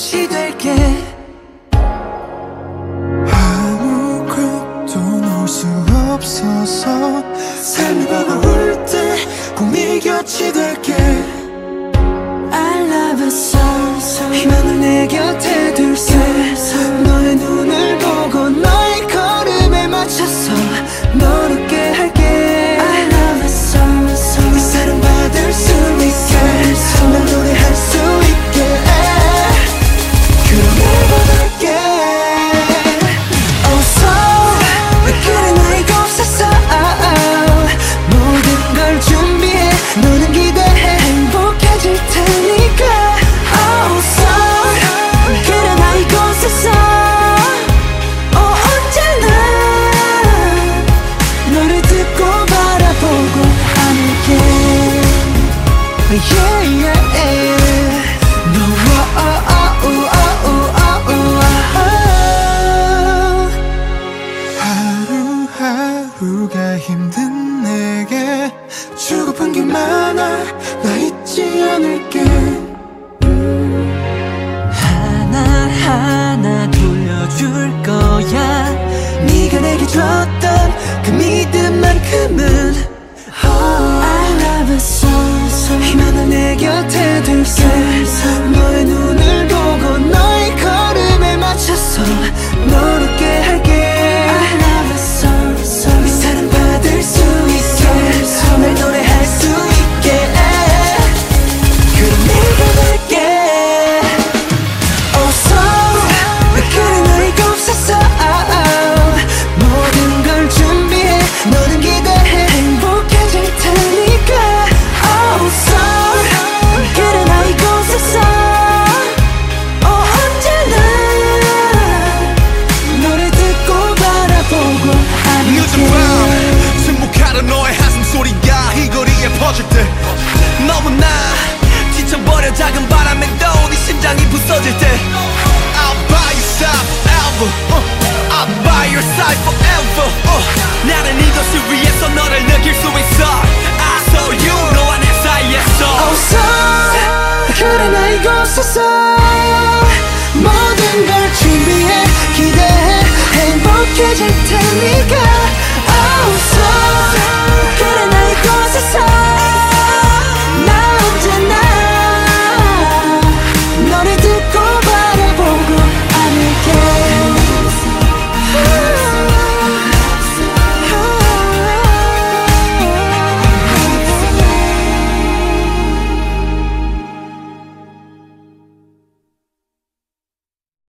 도시 될게. 아무것도 놓을 수 없어서 삶은 예, 예. 아, 아, 아, 하루가 힘든 내게 주고픈 게 많아. 나 잊지 않을게. 하나하나 돌려줄 거야. 네가 내게 줬던 그 믿음. 없었어. 모든 걸 준비해 기대해 행복해질 테니까.